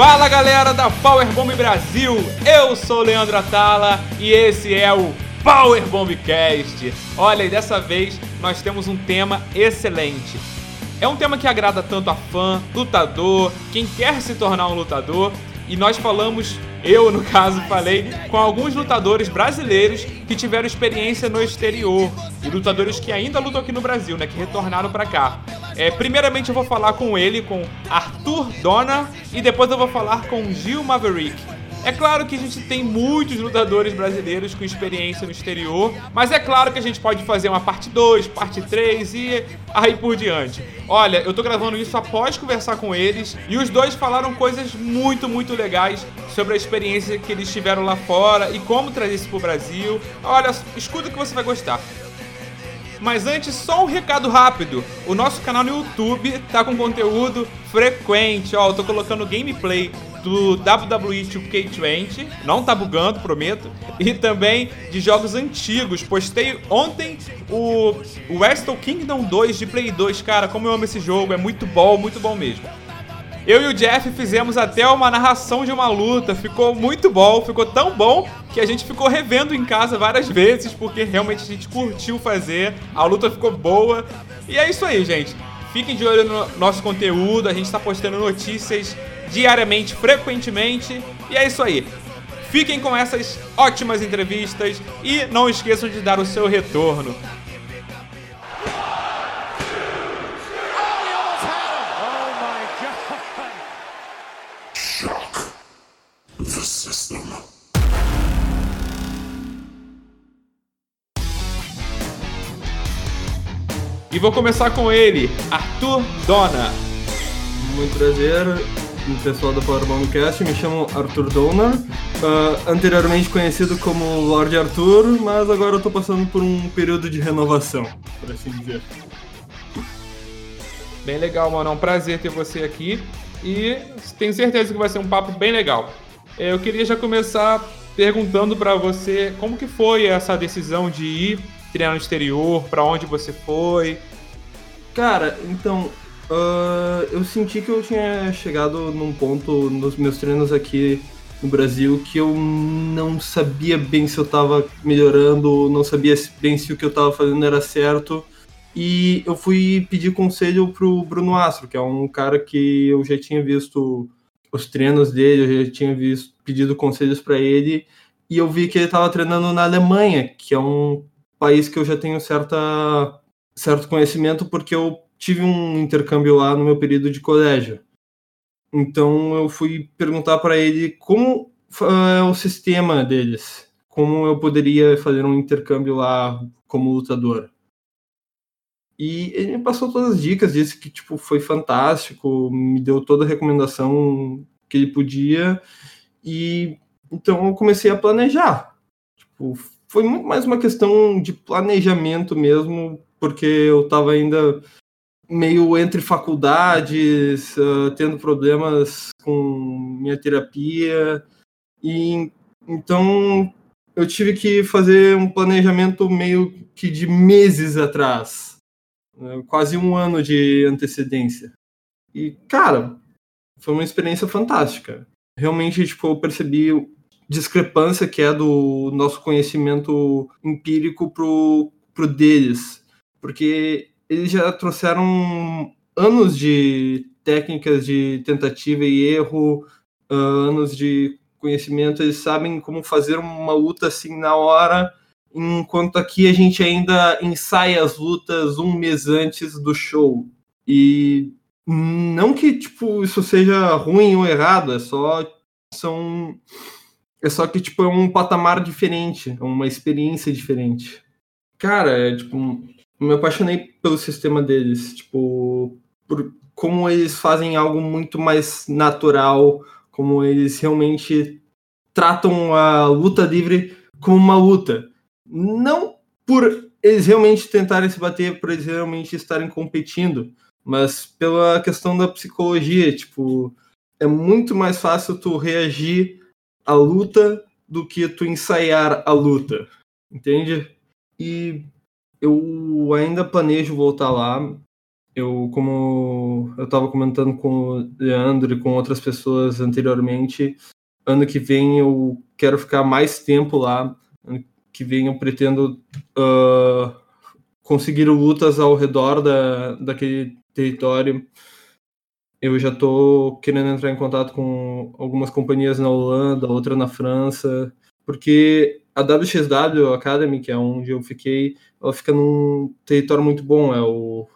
Fala galera da Powerbomb Brasil, eu sou o Leandro Atala e esse é o Powerbombcast. Olha, e dessa vez nós temos um tema excelente. É um tema que agrada tanto a fã, lutador, quem quer se tornar um lutador, e nós falamos, eu no caso falei, com alguns lutadores brasileiros que tiveram experiência no exterior e lutadores que ainda lutam aqui no Brasil, né, que retornaram para cá. É, primeiramente eu vou falar com ele, com Arthur Dona, e depois eu vou falar com Gil Maverick. É claro que a gente tem muitos lutadores brasileiros com experiência no exterior, mas é claro que a gente pode fazer uma parte 2, parte 3 e aí por diante. Olha, eu tô gravando isso após conversar com eles e os dois falaram coisas muito, muito legais sobre a experiência que eles tiveram lá fora e como trazer isso pro Brasil. Olha, escuta que você vai gostar. Mas antes, só um recado rápido. O nosso canal no YouTube tá com conteúdo frequente. Ó, eu tô colocando gameplay do WWE 2K20, não tá bugando, prometo, e também de jogos antigos. Postei ontem o Wrestle Kingdom 2 de Play 2, cara, como eu amo esse jogo, é muito bom, muito bom mesmo. Eu e o Jeff fizemos até uma narração de uma luta, ficou muito bom, ficou tão bom que a gente ficou revendo em casa várias vezes, porque realmente a gente curtiu fazer, a luta ficou boa. E é isso aí, gente. Fiquem de olho no nosso conteúdo, a gente está postando notícias diariamente, frequentemente. E é isso aí. Fiquem com essas ótimas entrevistas e não esqueçam de dar o seu retorno. E vou começar com ele, Arthur Dona. Muito prazer, pessoal do Powerbombcast, me chamo Arthur Donner, uh, anteriormente conhecido como Lord Arthur, mas agora eu tô passando por um período de renovação, por assim dizer. Bem legal, mano, é um prazer ter você aqui e tenho certeza que vai ser um papo bem legal. Eu queria já começar perguntando para você como que foi essa decisão de ir treinar no exterior, para onde você foi? Cara, então, uh, eu senti que eu tinha chegado num ponto nos meus treinos aqui no Brasil que eu não sabia bem se eu estava melhorando, não sabia bem se o que eu estava fazendo era certo. E eu fui pedir conselho pro Bruno Astro, que é um cara que eu já tinha visto os treinos dele, eu já tinha visto, pedido conselhos para ele, e eu vi que ele estava treinando na Alemanha, que é um país que eu já tenho certa, certo conhecimento porque eu tive um intercâmbio lá no meu período de colégio. Então eu fui perguntar para ele como é o sistema deles, como eu poderia fazer um intercâmbio lá como lutador. E ele me passou todas as dicas, disse que tipo foi fantástico, me deu toda a recomendação que ele podia e então eu comecei a planejar. Tipo, foi muito mais uma questão de planejamento mesmo, porque eu estava ainda meio entre faculdades, uh, tendo problemas com minha terapia, e então eu tive que fazer um planejamento meio que de meses atrás, né, quase um ano de antecedência. E, cara, foi uma experiência fantástica. Realmente, tipo, eu percebi discrepância que é do nosso conhecimento empírico pro, pro deles, porque eles já trouxeram anos de técnicas de tentativa e erro, uh, anos de conhecimento, eles sabem como fazer uma luta assim na hora, enquanto aqui a gente ainda ensaia as lutas um mês antes do show. E não que tipo isso seja ruim ou errado, é só são é só que, tipo, é um patamar diferente, é uma experiência diferente. Cara, é, tipo, me apaixonei pelo sistema deles, tipo, por como eles fazem algo muito mais natural, como eles realmente tratam a luta livre como uma luta. Não por eles realmente tentarem se bater, por eles realmente estarem competindo, mas pela questão da psicologia, tipo, é muito mais fácil tu reagir a luta do que tu ensaiar a luta, entende? E eu ainda planejo voltar lá. eu, como eu estava comentando com o Leandro e com outras pessoas anteriormente, ano que vem eu quero ficar mais tempo lá. Ano que vem eu pretendo uh, conseguir lutas ao redor da, daquele território. Eu já estou querendo entrar em contato com algumas companhias na Holanda, outra na França, porque a WXW Academy, que é onde eu fiquei, ela fica num território muito bom, é o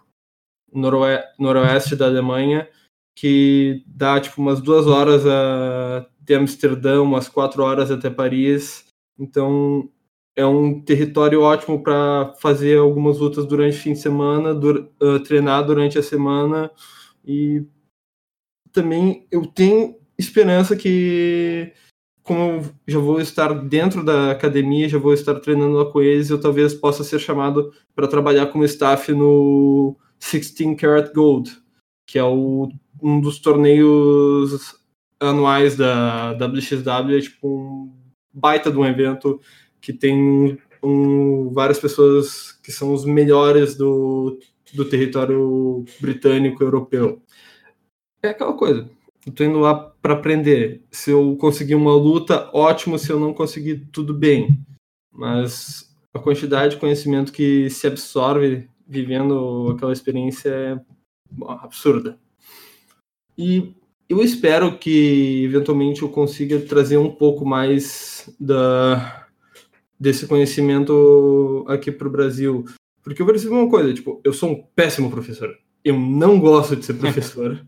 noroeste da Alemanha, que dá tipo umas duas horas a, Amsterdã, umas quatro horas até Paris. Então é um território ótimo para fazer algumas lutas durante o fim de semana, dur uh, treinar durante a semana e também eu tenho esperança que como já vou estar dentro da academia, já vou estar treinando lá com eles, eu talvez possa ser chamado para trabalhar como staff no 16 Karat Gold, que é o, um dos torneios anuais da WXW, é tipo um baita de um evento que tem um, várias pessoas que são os melhores do, do território britânico europeu. É aquela coisa, tô indo lá para aprender. Se eu conseguir uma luta, ótimo. Se eu não conseguir, tudo bem. Mas a quantidade de conhecimento que se absorve vivendo aquela experiência é absurda. E eu espero que eventualmente eu consiga trazer um pouco mais da desse conhecimento aqui para o Brasil, porque eu percebo uma coisa, tipo, eu sou um péssimo professor. Eu não gosto de ser professor.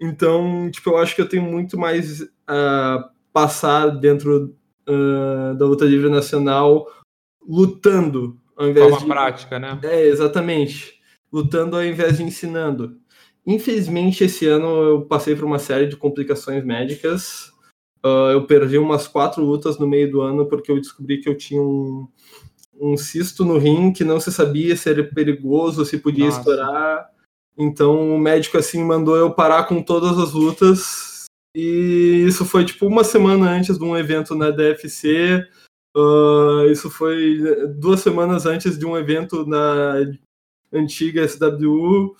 Então, tipo, eu acho que eu tenho muito mais a passar dentro uh, da luta livre nacional lutando ao invés Forma de prática, né? É, exatamente. Lutando ao invés de ensinando. Infelizmente, esse ano eu passei por uma série de complicações médicas. Uh, eu perdi umas quatro lutas no meio do ano porque eu descobri que eu tinha um, um cisto no rim que não se sabia se era perigoso, se podia Nossa. estourar. Então o médico assim mandou eu parar com todas as lutas. E isso foi tipo uma semana antes de um evento na DFC. Uh, ah, isso foi duas semanas antes de um evento na antiga SWU.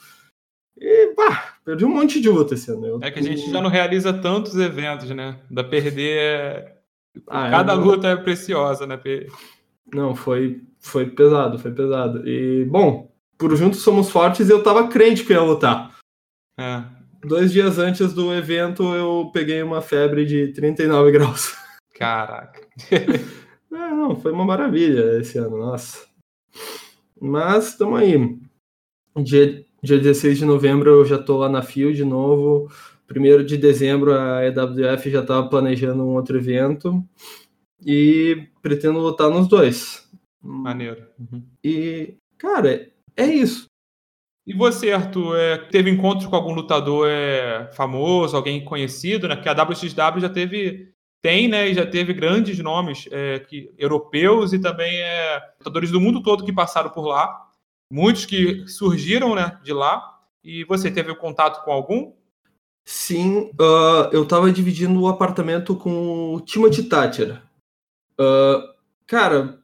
E, pá, perdi um monte de luta esse ano. É que a gente já não realiza tantos eventos, né? Da perder. Ah, é, Cada é, luta é preciosa, né? Não, foi, foi pesado, foi pesado. E, bom, por Juntos Somos Fortes, eu tava crente que ia lutar. É. Dois dias antes do evento, eu peguei uma febre de 39 graus. Caraca. é, não, foi uma maravilha esse ano, nossa. Mas estamos aí. Dia, dia 16 de novembro eu já tô lá na FIO de novo. Primeiro de dezembro a EWF já estava planejando um outro evento. E pretendo lutar nos dois. Maneiro. Uhum. E, cara, é isso. E você, Arthur, é, teve encontro com algum lutador é, famoso, alguém conhecido, né? Que a WXW já teve, tem, né? E já teve grandes nomes é, que, europeus e também é, lutadores do mundo todo que passaram por lá. Muitos que surgiram, né? De lá. E você teve contato com algum? Sim, uh, eu estava dividindo o apartamento com o Timothy Thatcher. Uh, cara,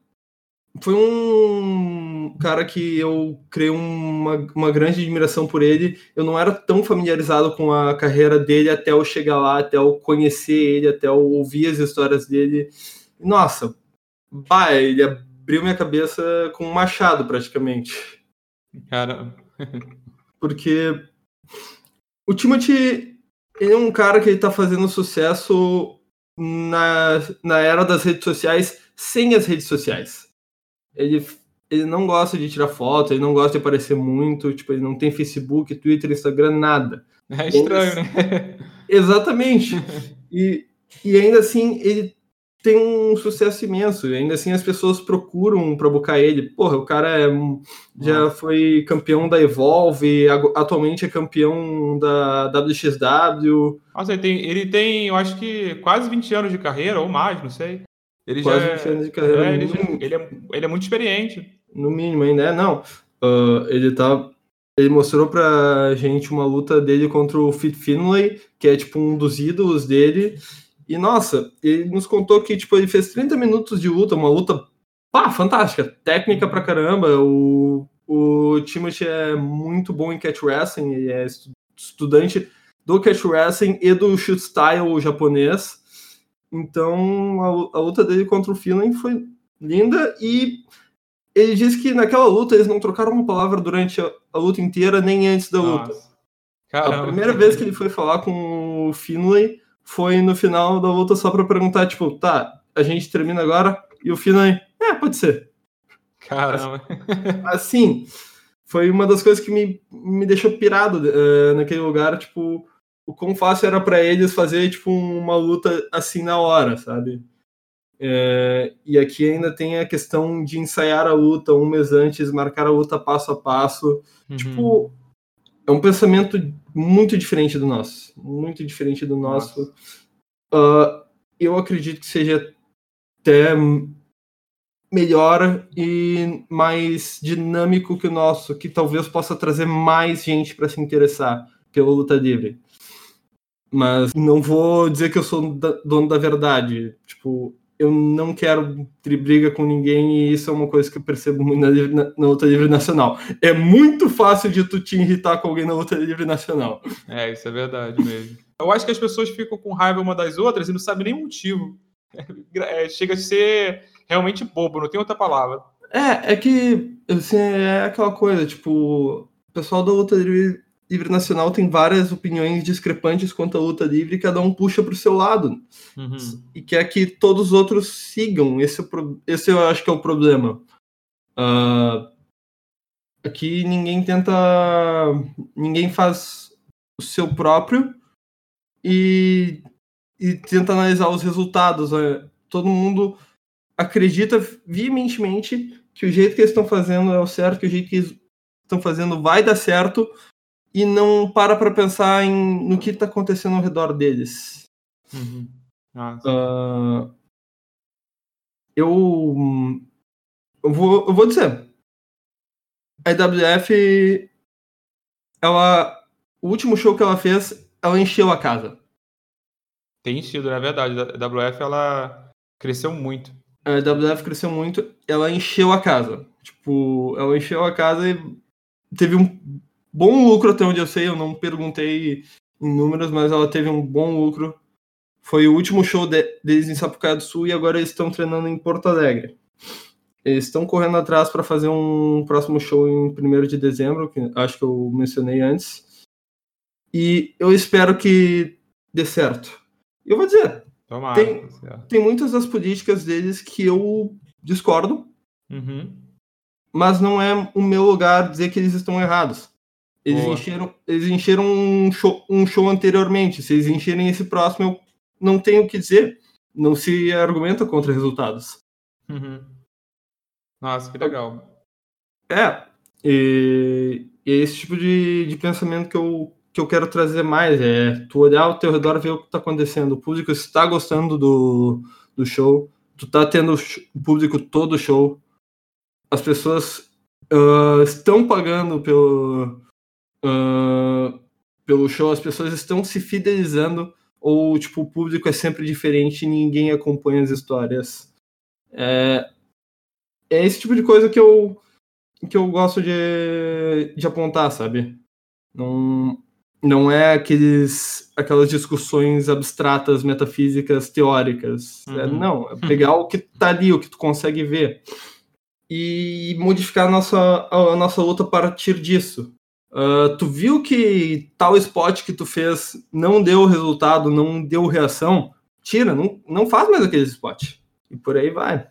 foi um cara que eu criei uma, uma grande admiração por ele. Eu não era tão familiarizado com a carreira dele até eu chegar lá, até eu conhecer ele, até eu ouvir as histórias dele. Nossa, bah, ele abriu minha cabeça com um machado, praticamente. Cara. Porque o Timothy ele é um cara que ele tá fazendo sucesso na, na era das redes sociais sem as redes sociais ele, ele não gosta de tirar foto, ele não gosta de aparecer muito, tipo, ele não tem Facebook, Twitter, Instagram, nada. É estranho, né? Exatamente. e, e ainda assim, ele tem um sucesso imenso. E ainda assim, as pessoas procuram para buscar ele. Porra, o cara é, já foi campeão da Evolve, atualmente é campeão da WXW. Nossa, ele tem, ele tem, eu acho que quase 20 anos de carreira, ou mais, não sei. Ele Quase já 20 é anos de carreira. É, ele, já, ele, é, ele é muito experiente. No mínimo ainda, é, não. Uh, ele tá. Ele mostrou pra gente uma luta dele contra o Fit Finlay, que é tipo um dos ídolos dele. E nossa, ele nos contou que tipo, ele fez 30 minutos de luta, uma luta pá, fantástica, técnica pra caramba. O O Timothy é muito bom em catch wrestling, ele é estudante do catch wrestling e do shoot style japonês. Então a, a luta dele contra o Finlay foi linda e ele disse que naquela luta eles não trocaram uma palavra durante a, a luta inteira nem antes da Nossa. luta. Caramba. A primeira vez que ele foi falar com o Finlay foi no final da luta só para perguntar tipo, tá, a gente termina agora e o Finlay, é, pode ser. Caramba. Assim, foi uma das coisas que me, me deixou pirado uh, naquele lugar, tipo, o quão fácil era para eles fazer, tipo, uma luta assim na hora, sabe? É, e aqui ainda tem a questão de ensaiar a luta um mês antes, marcar a luta passo a passo. Uhum. Tipo, é um pensamento muito diferente do nosso. Muito diferente do nosso. Uh, eu acredito que seja até melhor e mais dinâmico que o nosso, que talvez possa trazer mais gente para se interessar pela luta livre. Mas não vou dizer que eu sou dono da verdade. Tipo, eu não quero ter briga com ninguém e isso é uma coisa que eu percebo muito na, na, luta livre nacional. É muito fácil de tu te irritar com alguém na luta livre nacional. É, isso é verdade mesmo. Eu acho que as pessoas ficam com raiva uma das outras e não sabem nem o motivo. É, chega a ser realmente bobo, não tem outra palavra. É, é que assim, é aquela coisa, tipo, o pessoal da luta livre, livre nacional tem várias opiniões discrepantes quanto à luta livre cada um puxa para o seu lado. Uhum. E quer que todos os outros sigam. Esse, é esse eu acho que é o problema. Uh, aqui ninguém tenta. Ninguém faz o seu próprio e, e tenta analisar os resultados. Né? Todo mundo acredita veementemente que o jeito que eles estão fazendo é o certo, que o jeito que eles estão fazendo vai dar certo e não para para pensar em, no que está acontecendo ao redor deles. Uhum. Uh, eu, eu, vou, eu vou dizer, a IWF, ela, o último show que ela fez, ela encheu a casa. Tem sido, na verdade. A IWF ela cresceu muito a WWF cresceu muito, ela encheu a casa. Tipo, ela encheu a casa e teve um bom lucro até onde eu sei, eu não perguntei em números, mas ela teve um bom lucro. Foi o último show de, deles em Sapucaia do Sul e agora eles estão treinando em Porto Alegre. Eles estão correndo atrás para fazer um próximo show em 1 de dezembro, que acho que eu mencionei antes. E eu espero que dê certo. Eu vou dizer, Tomara, tem, tem muitas das políticas deles que eu discordo, uhum. mas não é o meu lugar dizer que eles estão errados. Eles encheram, eles encheram um show, um show anteriormente. Se eles encherem esse próximo, eu não tenho o que dizer. Não se argumenta contra resultados. Uhum. Nossa, que legal. É. E, e é esse tipo de, de pensamento que eu, que eu quero trazer mais. É tu olhar ao teu redor ver o que está acontecendo. O público está gostando do, do show. Tu tá tendo o público todo o show. As pessoas uh, estão pagando pelo, uh, pelo show. As pessoas estão se fidelizando. Ou, tipo, o público é sempre diferente e ninguém acompanha as histórias. É, é esse tipo de coisa que eu, que eu gosto de, de apontar, sabe? Não, não é aqueles, aquelas discussões abstratas, metafísicas, teóricas. É, uhum. É, não, é pegar o que tá ali, o que tu consegue ver. E modificar a nossa, a nossa luta a partir disso. Uh, tu viu que tal spot que tu fez não deu resultado, não deu reação? Tira, não, não faz mais aquele spot. E por aí vai.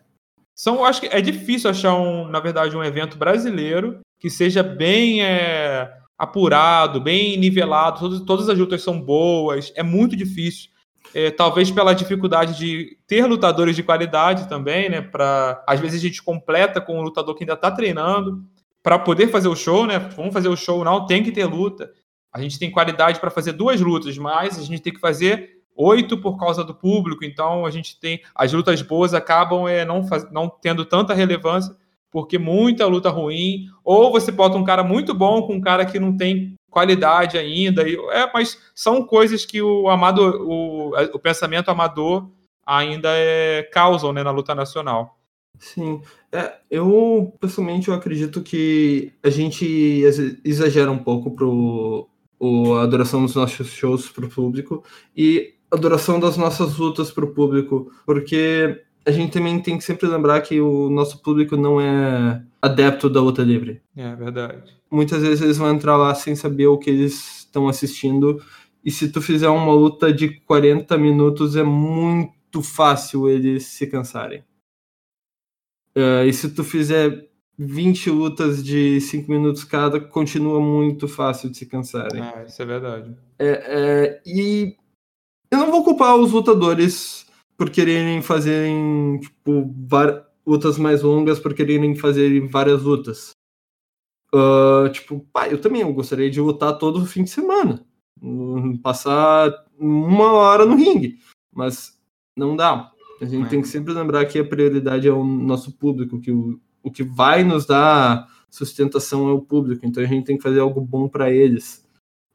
São, acho que é difícil achar um, na verdade, um evento brasileiro que seja bem é apurado, bem nivelado, todas, todas as lutas são boas, é muito difícil. É, talvez pela dificuldade de ter lutadores de qualidade também, né? Pra, às vezes a gente completa com um lutador que ainda está treinando para poder fazer o show, né? Vamos fazer o show, não tem que ter luta. A gente tem qualidade para fazer duas lutas, mas a gente tem que fazer oito por causa do público. Então a gente tem as lutas boas acabam é, não, faz, não tendo tanta relevância porque muita luta ruim, ou você bota um cara muito bom com um cara que não tem qualidade ainda. É, mas são coisas que o amador, o, o pensamento amador ainda é, causam né, na luta nacional. Sim. É, eu, pessoalmente, eu acredito que a gente exagera um pouco pro o, a duração dos nossos shows pro público e a duração das nossas lutas pro público, porque a gente também tem que sempre lembrar que o nosso público não é adepto da luta livre. É verdade. Muitas vezes eles vão entrar lá sem saber o que eles estão assistindo, e se tu fizer uma luta de 40 minutos, é muito fácil eles se cansarem. Uh, e se tu fizer 20 lutas de 5 minutos cada, continua muito fácil de se cansarem. Ah, isso é verdade. É, é, e eu não vou culpar os lutadores por quererem fazerem tipo, lutas mais longas, por quererem fazer várias lutas. Uh, tipo, pá, eu também eu gostaria de lutar todo fim de semana. Passar uma hora no ringue. Mas não dá. A gente é. tem que sempre lembrar que a prioridade é o nosso público, que o, o que vai nos dar sustentação é o público. Então a gente tem que fazer algo bom para eles.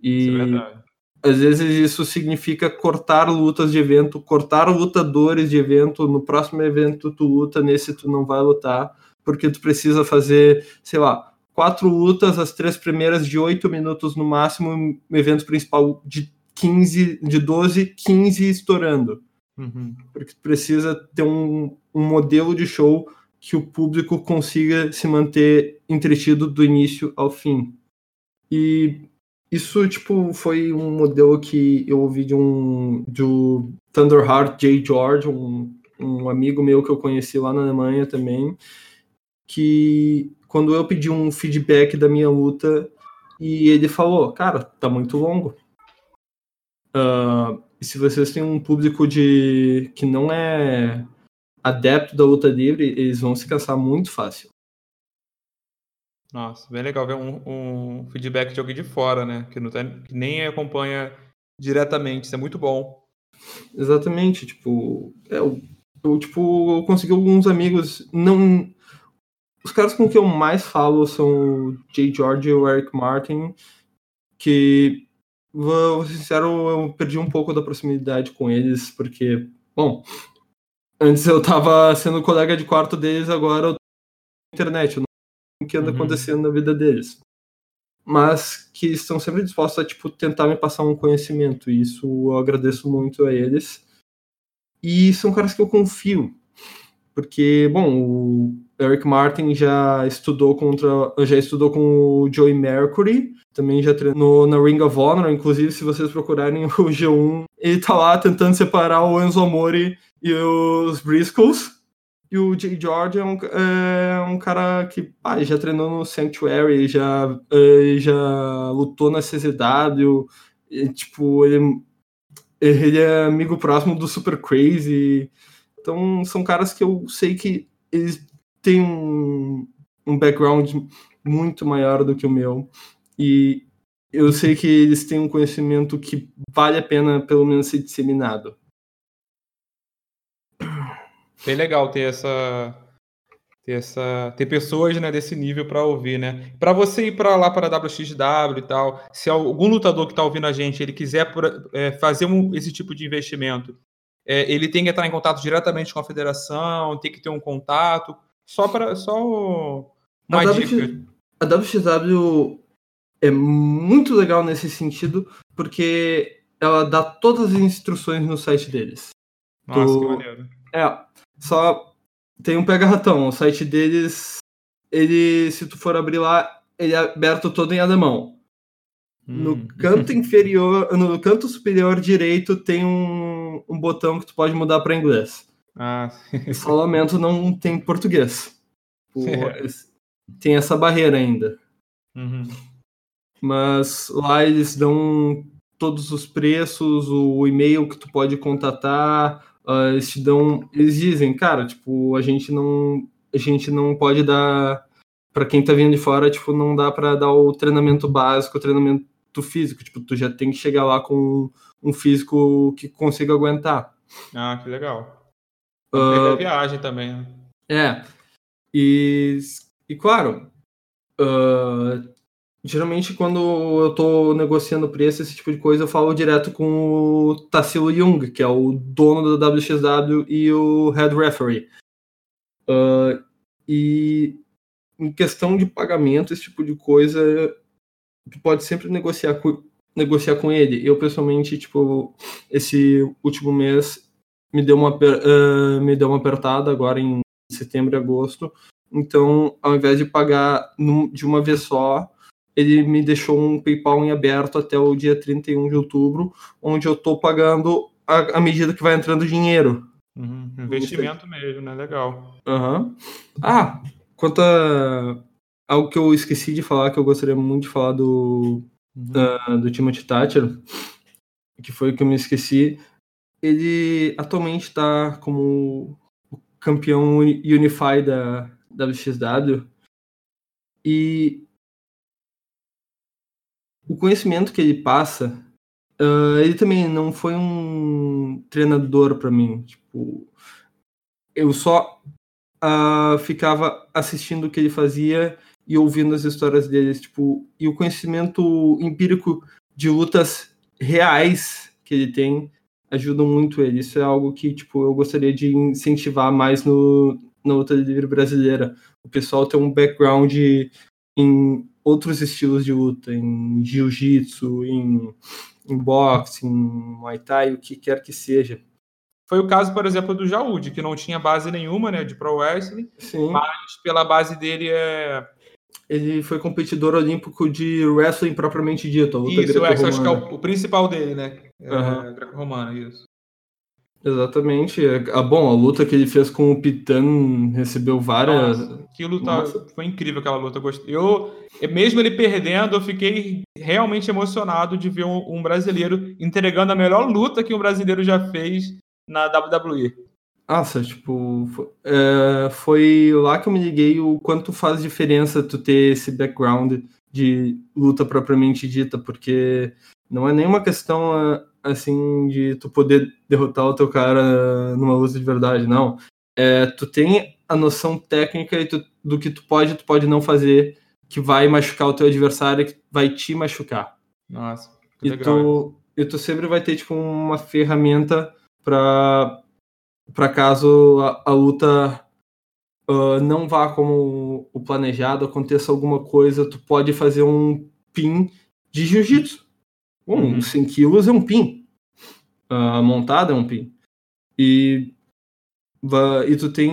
E é às vezes isso significa cortar lutas de evento, cortar lutadores de evento. No próximo evento tu luta, nesse tu não vai lutar, porque tu precisa fazer, sei lá, quatro lutas, as três primeiras de oito minutos no máximo, um evento principal de 15, de 12, 15 estourando. Uhum. Porque precisa ter um, um modelo de show que o público consiga se manter entretido do início ao fim. E isso, tipo, foi um modelo que eu ouvi de um do Thunderheart J. George, um, um amigo meu que eu conheci lá na Alemanha também, que quando eu pedi um feedback da minha luta e ele falou, cara, tá muito longo. Uh, e se vocês têm um público de que não é adepto da luta livre, eles vão se cansar muito fácil. Nossa, bem legal ver um, um feedback de alguém de fora, né? Que, não tá, que nem acompanha diretamente. Isso é muito bom. Exatamente, tipo, é, eu, eu, tipo, eu consegui alguns amigos, não... Os caras com que eu mais falo são o Jay George e o Eric Martin, que, vou ser sincero, eu perdi um pouco da proximidade com eles, porque, bom, Antes eu tava sendo colega de quarto deles, agora eu tô na internet. Eu não sei o que anda uhum. acontecendo na vida deles. Mas que estão sempre dispostos a tipo, tentar me passar um conhecimento. E isso eu agradeço muito a eles. E são caras que eu confio. Porque, bom, o Eric Martin já estudou contra. já estudou com o Joey Mercury, também já treinou na Ring of Honor, inclusive se vocês procurarem o G1, ele tá lá tentando separar o Enzo Amore e os Briscoes. E o Jay George é um, é um cara que ah, já treinou no Sanctuary, já, já lutou na CZW, e, tipo, ele, ele é amigo próximo do Super Crazy. Então, são caras que eu sei que eles têm um, um background muito maior do que o meu. E eu sei que eles têm um conhecimento que vale a pena, pelo menos, ser disseminado. Bem legal ter essa ter essa ter pessoas, né, desse nível para ouvir, né? Para você ir para lá para a WXW e tal, se algum lutador que está ouvindo a gente, ele quiser é, fazer um, esse tipo de investimento, é, ele tem que entrar em contato diretamente com a federação, tem que ter um contato, só para só uma a dica. WX, a WXW é muito legal nesse sentido, porque ela dá todas as instruções no site deles. Nossa, tu... que maneiro. É, só tem um pega-ratão. O site deles, ele, se tu for abrir lá, ele é aberto todo em alemão. No hum. canto inferior, no canto superior direito tem um, um botão que tu pode mudar para inglês. Ah. Só lamento não tem português. O, é. Tem essa barreira ainda. Uhum. Mas lá eles dão todos os preços, o e-mail que tu pode contatar, uh, eles te dão, eles dizem, cara, tipo, a gente não, a gente não pode dar para quem tá vindo de fora, tipo, não dá para dar o treinamento básico, o treinamento físico, tipo, tu já tem que chegar lá com um físico que consiga aguentar. Ah, que legal. Uh, viagem também, né? É. E, e claro, uh, Geralmente, quando eu tô negociando preço, esse tipo de coisa, eu falo direto com o Tassilo Jung, que é o dono da WXW e o head referee. Uh, e em questão de pagamento, esse tipo de coisa, tu pode sempre negociar com, negociar com ele. Eu, pessoalmente, tipo, esse último mês me deu uma, uh, me deu uma apertada agora em setembro e agosto. Então, ao invés de pagar num, de uma vez só, ele me deixou um PayPal em aberto até o dia 31 de outubro, onde eu estou pagando à medida que vai entrando dinheiro. Uhum, investimento mesmo, né? Legal. Uhum. Ah, quanto a algo que eu esqueci de falar, que eu gostaria muito de falar do, uhum. uh, do Timothy Thatcher, que foi o que eu me esqueci. Ele atualmente está como campeão Unify da WXW. E o conhecimento que ele passa, uh, ele também não foi um treinador para mim. Tipo, eu só uh, ficava assistindo o que ele fazia e ouvindo as histórias dele, tipo, e o conhecimento empírico de lutas reais que ele tem ajudam muito ele. Isso é algo que, tipo, eu gostaria de incentivar mais no, na luta livre brasileira. O pessoal tem um background em outros estilos de luta, em jiu-jitsu, em, em boxe, em muay thai, o que quer que seja. Foi o caso, por exemplo, do Jaúde, que não tinha base nenhuma, né, de pro wrestling, Sim. mas pela base dele é ele foi competidor olímpico de wrestling propriamente dito. A luta isso, é, acho que é o, o, principal dele, né? É, uhum. Greco-romana, isso. Exatamente. Ah, bom, a luta que ele fez com o Pitan recebeu várias. Nossa, que luta Nossa. foi incrível aquela luta. Eu, eu, mesmo ele perdendo, eu fiquei realmente emocionado de ver um, um brasileiro entregando a melhor luta que um brasileiro já fez na WWE. Nossa, tipo, foi, é, foi lá que eu me liguei o quanto faz diferença tu ter esse background de luta propriamente dita, porque não é nenhuma questão assim de tu poder derrotar o teu cara numa luta de verdade, não. É, tu tem a noção técnica tu, do que tu pode e tu pode não fazer que vai machucar o teu adversário, que vai te machucar. Nossa, e legal. tu, e tu sempre vai ter tipo uma ferramenta para para caso a, a luta uh, não vá como o planejado, aconteça alguma coisa, tu pode fazer um pin de jiu-jitsu. Um, uhum. 100 quilos é um pin. Uh, montada é um pin. E, e tu tem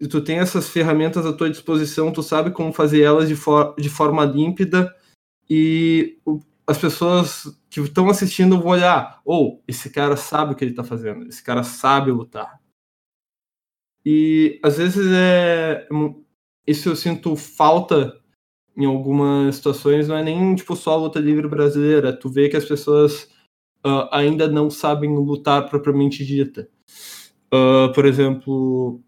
e tu tem essas ferramentas à tua disposição, tu sabe como fazer elas de, for, de forma límpida e o, as pessoas que estão assistindo vão olhar, ou oh, esse cara sabe o que ele está fazendo, esse cara sabe lutar. E às vezes é isso eu sinto falta em algumas situações, não é nem tipo só a luta livre brasileira, tu vê que as pessoas uh, ainda não sabem lutar propriamente dita. Uh, por exemplo,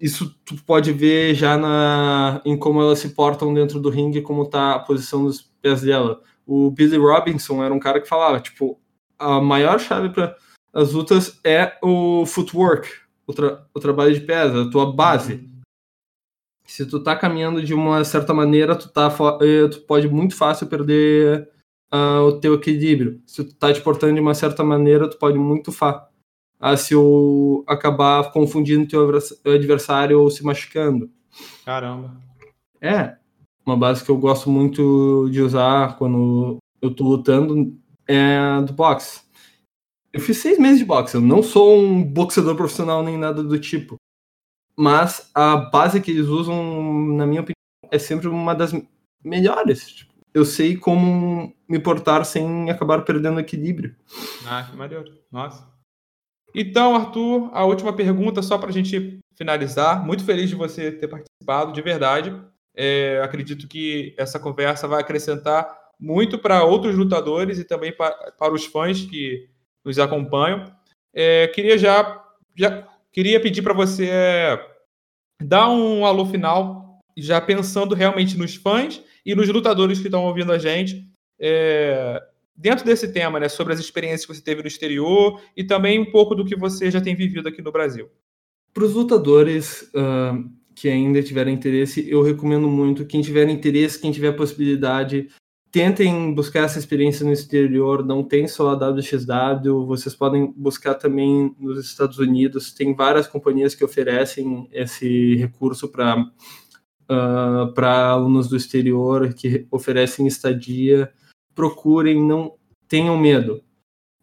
isso tu pode ver já na, em como elas se portam dentro do ringue, como tá a posição dos pés dela. O Billy Robinson era um cara que falava, tipo, a maior chave para as lutas é o footwork, o, tra o trabalho de pés, a tua base se tu tá caminhando de uma certa maneira, tu, tá, eh, tu pode muito fácil perder uh, o teu equilíbrio. Se tu tá te portando de uma certa maneira, tu pode muito fácil uh, se o acabar confundindo teu adversário ou se machucando. Caramba. É, uma base que eu gosto muito de usar quando eu tô lutando é a do boxe. Eu fiz seis meses de boxe, eu não sou um boxeador profissional nem nada do tipo mas a base que eles usam, na minha opinião, é sempre uma das melhores. Tipo, eu sei como me portar sem acabar perdendo equilíbrio. Ah, que maneiro. Nossa. Então, Arthur, a última pergunta, só para a gente finalizar. Muito feliz de você ter participado, de verdade. É, acredito que essa conversa vai acrescentar muito para outros lutadores e também para, os fãs que nos acompanham. É, queria já, já Queria pedir para você é, dar um alô final, já pensando realmente nos fãs e nos lutadores que estão ouvindo a gente, é, dentro desse tema, né, sobre as experiências que você teve no exterior e também um pouco do que você já tem vivido aqui no Brasil. Para os lutadores uh, que ainda tiverem interesse, eu recomendo muito. Quem tiver interesse, quem tiver possibilidade, tentem buscar essa experiência no exterior, não tem só a WXW, vocês podem buscar também nos Estados Unidos, tem várias companhias que oferecem esse recurso para uh, para alunos do exterior, que oferecem estadia, procurem, não tenham medo.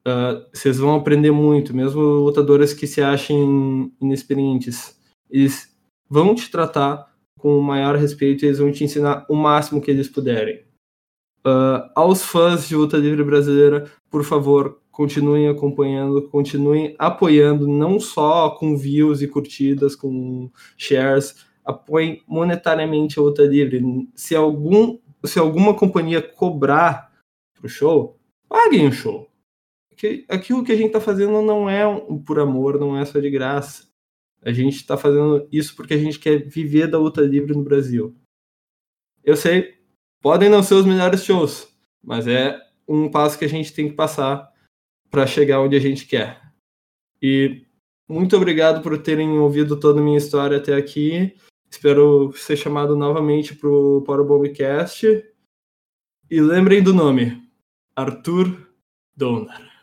Uh, vocês vão aprender muito, mesmo lutadores que se achem inexperientes. Eles vão te tratar com o maior respeito e eles vão te ensinar o máximo que eles puderem. Uh, aos fãs de luta livre brasileira, por favor, continuem acompanhando, continuem apoiando, não só com views e curtidas, com shares, apoiem monetariamente a luta livre. Se, algum, se alguma companhia cobrar pro show, paguem o show. Porque aquilo que a gente está fazendo não é por amor, não é só de graça. A gente está fazendo isso porque a gente quer viver da luta livre no Brasil. Eu sei, Podem não ser os melhores shows, mas é um passo que a gente tem que passar para chegar onde a gente quer. E muito obrigado por terem ouvido toda a minha história até aqui. Espero ser chamado novamente para o Bombcast. E lembrem do nome: Arthur Donner.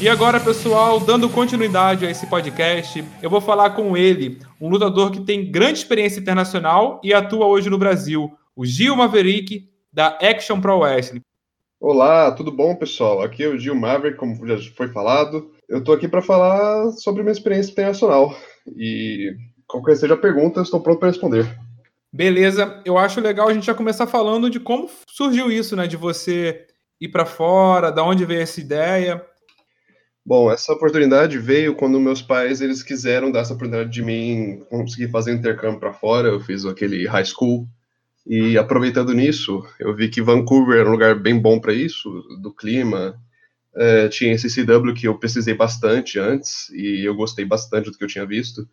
E agora, pessoal, dando continuidade a esse podcast, eu vou falar com ele, um lutador que tem grande experiência internacional e atua hoje no Brasil, o Gil Maverick, da Action Pro Wrestling. Olá, tudo bom, pessoal? Aqui é o Gil Maverick, como já foi falado. Eu estou aqui para falar sobre minha experiência internacional. E qualquer seja a pergunta, estou pronto para responder. Beleza, eu acho legal a gente já começar falando de como surgiu isso, né? De você ir para fora, da onde veio essa ideia. Bom, essa oportunidade veio quando meus pais eles quiseram dar essa oportunidade de mim conseguir fazer intercâmbio para fora. Eu fiz aquele high school e aproveitando nisso, eu vi que Vancouver era um lugar bem bom para isso, do clima. É, tinha esse CW que eu precisei bastante antes e eu gostei bastante do que eu tinha visto.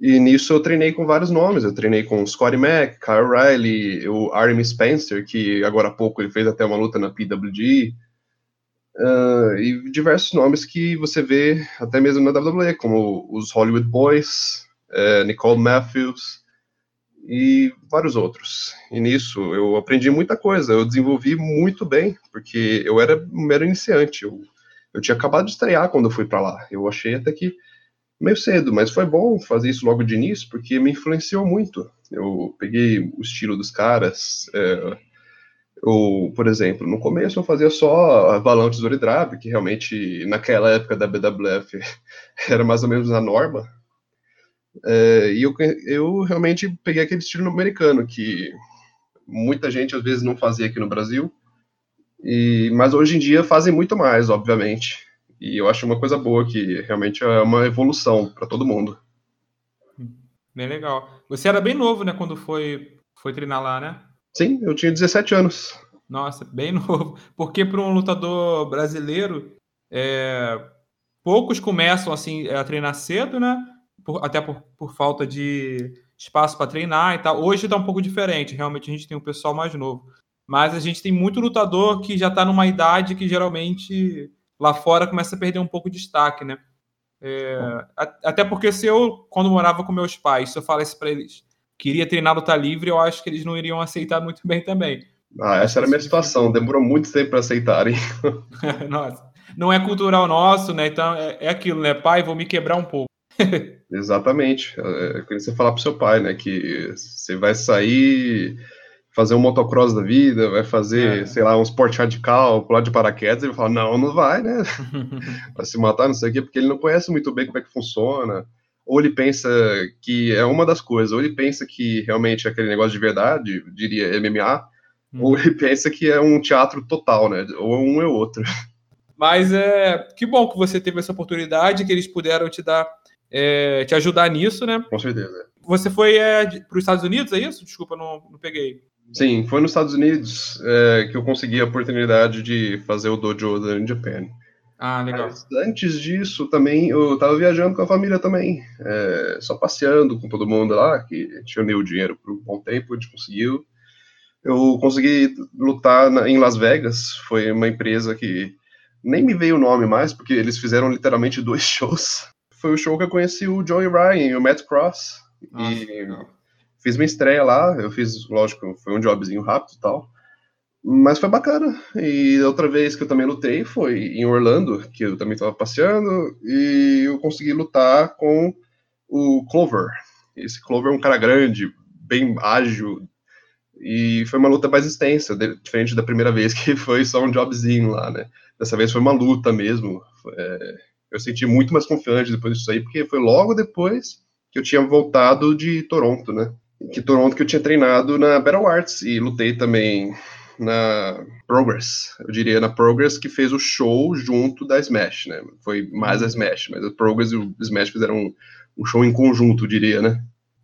E nisso eu treinei com vários nomes. Eu treinei com Scotty Mack, Kyle Riley, o Army Spencer, que agora há pouco ele fez até uma luta na PWG. Uh, e diversos nomes que você vê até mesmo na WWE, como os Hollywood Boys, uh, Nicole Matthews e vários outros. E nisso eu aprendi muita coisa, eu desenvolvi muito bem, porque eu era um mero iniciante. Eu, eu tinha acabado de estrear quando eu fui para lá. Eu achei até que meio cedo, mas foi bom fazer isso logo de início, porque me influenciou muito. Eu peguei o estilo dos caras. Uh, ou, por exemplo, no começo eu fazia só balão, tesoura e drive, que realmente naquela época da BWF era mais ou menos a norma. É, e eu, eu realmente peguei aquele estilo americano, que muita gente às vezes não fazia aqui no Brasil, e, mas hoje em dia fazem muito mais, obviamente. E eu acho uma coisa boa que realmente é uma evolução para todo mundo. Bem legal. Você era bem novo, né, quando foi, foi treinar lá, né? Sim, eu tinha 17 anos. Nossa, bem novo. Porque para um lutador brasileiro, é, poucos começam assim a treinar cedo, né? Por, até por, por falta de espaço para treinar e tal. Hoje está um pouco diferente. Realmente a gente tem um pessoal mais novo. Mas a gente tem muito lutador que já está numa idade que geralmente lá fora começa a perder um pouco de destaque, né? É, até porque se eu, quando morava com meus pais, se eu falasse para eles queria treinar luta livre, eu acho que eles não iriam aceitar muito bem também. Ah, essa era a minha situação, demorou muito tempo para aceitarem. Nossa, não é cultural nosso, né? Então é, é, aquilo, né? Pai, vou me quebrar um pouco. Exatamente. É, é quando você falar pro seu pai, né? Que você vai sair, fazer um motocross da vida, vai fazer, é. sei lá, um esporte radical, pular de paraquedas, ele fala, não, não vai, né? vai se matar, não sei o quê, porque ele não conhece muito bem como é que funciona ou ele pensa que é uma das coisas, ou ele pensa que realmente é aquele negócio de verdade, diria MMA, hum. ou ele pensa que é um teatro total, né? Ou um é outro. Mas é que bom que você teve essa oportunidade, que eles puderam te dar, é, te ajudar nisso, né? Com certeza. Você foi é, para os Estados Unidos, é isso? Desculpa, não, não peguei. Sim, foi nos Estados Unidos é, que eu consegui a oportunidade de fazer o dojo da Japan. Ah, legal. Mas antes disso, também, eu tava viajando com a família também. É, só passeando com todo mundo lá, que tinha o dinheiro por um bom tempo, a gente conseguiu. Eu consegui lutar na, em Las Vegas, foi uma empresa que nem me veio o nome mais, porque eles fizeram literalmente dois shows. Foi o show que eu conheci o Joey Ryan e o Matt Cross. Nossa, e não. fiz minha estreia lá, eu fiz, lógico, foi um jobzinho rápido e tal. Mas foi bacana. E outra vez que eu também lutei foi em Orlando, que eu também estava passeando, e eu consegui lutar com o Clover. Esse Clover é um cara grande, bem ágil, e foi uma luta mais extensa, diferente da primeira vez que foi só um jobzinho lá, né? Dessa vez foi uma luta mesmo. É, eu senti muito mais confiante depois disso aí, porque foi logo depois que eu tinha voltado de Toronto, né? Que Toronto que eu tinha treinado na Battle Arts e lutei também na Progress, eu diria na Progress que fez o show junto da Smash, né? Foi mais a Smash, mas a Progress e o Smash fizeram um, um show em conjunto, eu diria, né?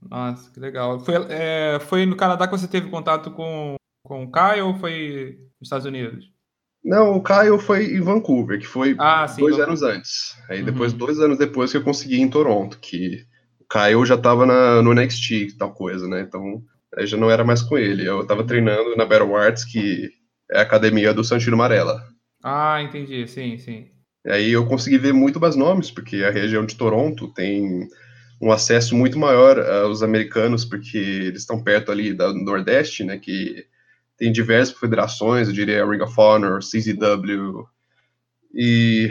Nossa, que legal. Foi, é, foi no Canadá que você teve contato com, com o Caio ou foi nos Estados Unidos? Não, o Caio foi em Vancouver, que foi ah, sim, dois anos antes. Aí depois, uhum. dois anos depois que eu consegui em Toronto, que o Caio já tava na, no NXT, tal coisa, né? Então Aí já não era mais com ele. Eu tava treinando na Battle Arts, que é a academia do Santino Marella. Ah, entendi. Sim, sim. Aí eu consegui ver muito mais nomes, porque a região de Toronto tem um acesso muito maior aos americanos, porque eles estão perto ali do Nordeste, né, que tem diversas federações, eu diria Ring of Honor, CZW, e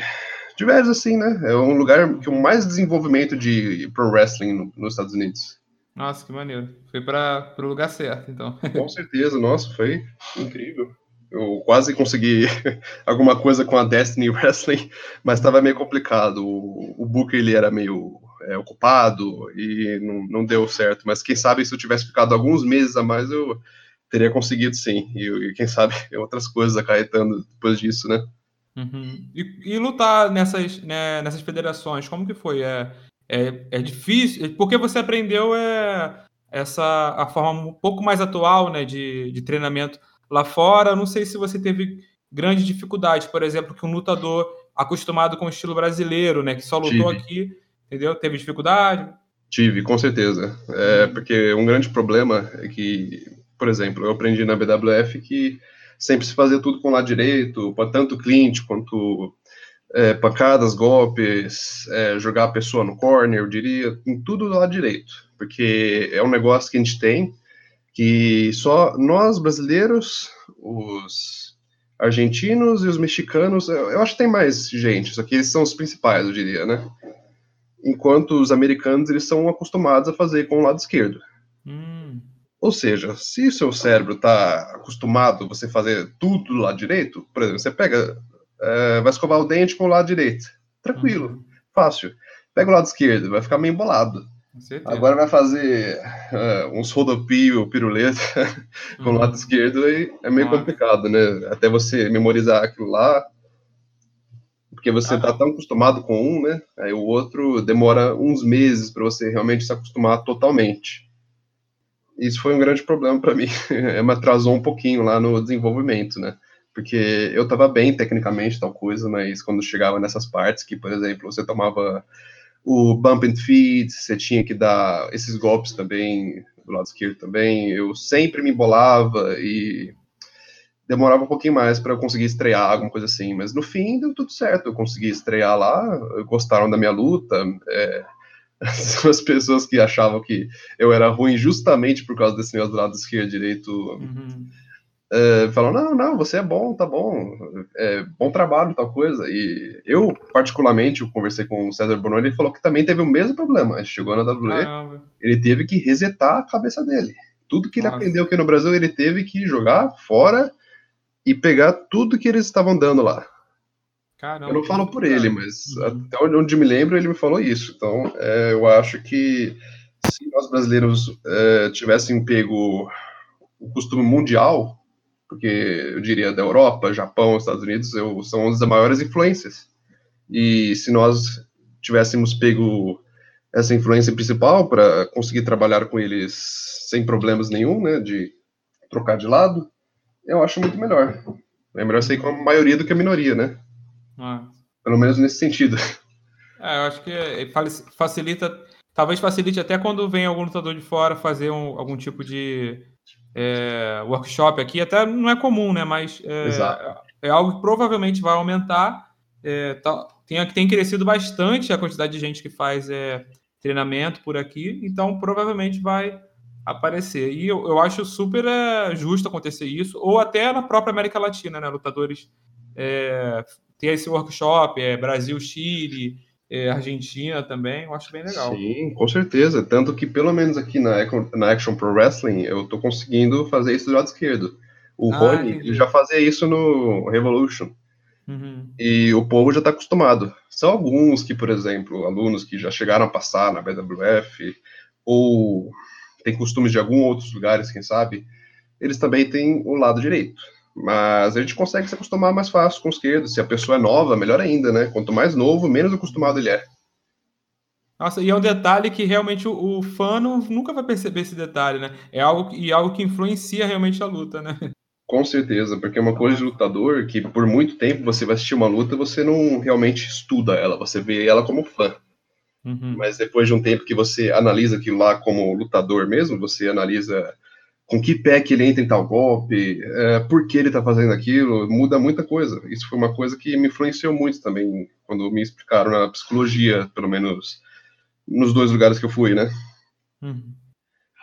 diversos assim, né, é um lugar que o mais desenvolvimento de pro wrestling nos Estados Unidos. Nossa, que maneiro. Foi para o lugar certo, então. Com certeza, nossa, foi incrível. Eu quase consegui alguma coisa com a Destiny Wrestling, mas estava meio complicado. O, o Booker ele era meio é, ocupado e não, não deu certo. Mas quem sabe se eu tivesse ficado alguns meses a mais, eu teria conseguido sim. E, e quem sabe outras coisas acarretando depois disso, né? Uhum. E, e, lutar nessas, né, nessas federações, como que foi? É, é, é difícil, porque você aprendeu é, essa a forma um pouco mais atual né, de, de treinamento lá fora. Não sei se você teve grande dificuldade, por exemplo, que um lutador acostumado com o estilo brasileiro, né, que só lutou Tive. aqui, entendeu? Teve dificuldade? Tive, com certeza. É, porque um grande problema é que, por exemplo, eu aprendi na BWF que sempre se fazia tudo com o lado direito, tanto cliente quanto é, pancadas, golpes, é, jogar a pessoa no corner, eu diria, em tudo do lado direito, porque é um negócio que a gente tem que só nós brasileiros, os argentinos e os mexicanos, eu, acho que tem mais gente, só que eles são os principais, eu diria, né? Enquanto os americanos, eles são acostumados a fazer com o lado esquerdo. Hum. Ou seja, se o seu cérebro está acostumado a você fazer tudo do lado direito, por exemplo, você pega Uh, vai escovar o dente com o lado direito. Tranquilo, uhum. fácil. Pega o lado esquerdo, vai ficar meio embolado. Agora vai fazer uh, uns rodopio, piruleta com uhum. o lado esquerdo e é meio complicado, né? Até você memorizar aquilo lá, porque você está tão acostumado com um, né? Aí o outro demora uns meses para você realmente se acostumar totalmente. Isso foi um grande problema para mim. me atrasou um pouquinho lá no desenvolvimento, né? Porque eu estava bem tecnicamente, tal coisa, mas quando chegava nessas partes, que, por exemplo, você tomava o bump and feed, você tinha que dar esses golpes também, do lado esquerdo também, eu sempre me embolava e demorava um pouquinho mais para eu conseguir estrear, alguma coisa assim, mas no fim deu tudo certo, eu consegui estrear lá, gostaram da minha luta, é, as pessoas que achavam que eu era ruim justamente por causa desse meu lado esquerdo direito... Uhum uh, falam, não, não, você é bom, tá bom, é, bom trabalho, tal coisa. E eu, particularmente, eu conversei com o César Bononi, ele falou que também teve o mesmo problema. Ele chegou na WWE, ele teve que resetar a cabeça dele. Tudo que ele Nossa. aprendeu aqui no Brasil, ele teve que jogar fora e pegar tudo que eles estavam dando lá. Caramba, eu não falo por ele, mas uhum. até onde me lembro, ele me falou isso. Então, é, eu acho que se nós brasileiros é, tivéssemos pego o costume mundial porque eu diria da Europa, Japão, Estados Unidos, eu, são as maiores influências. E se nós tivéssemos pego essa influência principal para conseguir trabalhar com eles sem problemas nenhum, né, de trocar de lado, eu acho muito melhor. É melhor sair com a maioria do que a minoria, né? Ah. Pelo menos nesse sentido. É, eu acho que facilita, talvez facilite até quando vem algum lutador de fora fazer um, algum tipo de é, workshop aqui, até não é comum, né? Mas é, é algo que provavelmente vai aumentar. É, tá, tem, tem crescido bastante a quantidade de gente que faz é, treinamento por aqui, então provavelmente vai aparecer. E eu, eu acho super é, justo acontecer isso, ou até na própria América Latina, né? Lutadores ter esse workshop, é, Brasil, Chile, Argentina também, eu acho bem legal. Sim, com certeza. Tanto que, pelo menos aqui na, na Action Pro Wrestling, eu tô conseguindo fazer isso do lado esquerdo. O ah, Rony já fazia isso no Revolution. Uhum. E o povo já está acostumado. São alguns que, por exemplo, alunos que já chegaram a passar na BWF, ou têm costumes de alguns outros lugares, quem sabe, eles também têm o lado direito. Mas a gente consegue se acostumar mais fácil com o esquerdo. Se a pessoa é nova, melhor ainda, né? Quanto mais novo, menos acostumado ele é. Nossa, e é um detalhe que realmente o, o fã não, nunca vai perceber esse detalhe, né? É algo, e algo que influencia realmente a luta, né? Com certeza, porque é uma coisa de lutador que por muito tempo você vai assistir uma luta você não realmente estuda ela, você vê ela como fã. Uhum. Mas depois de um tempo que você analisa aquilo lá como lutador mesmo, você analisa com que pé que ele entra em tal golpe, é, por que ele está fazendo aquilo, muda muita coisa. Isso foi uma coisa que me influenciou muito também, quando me explicaram na psicologia, pelo menos nos dois lugares que eu fui, né? Uhum.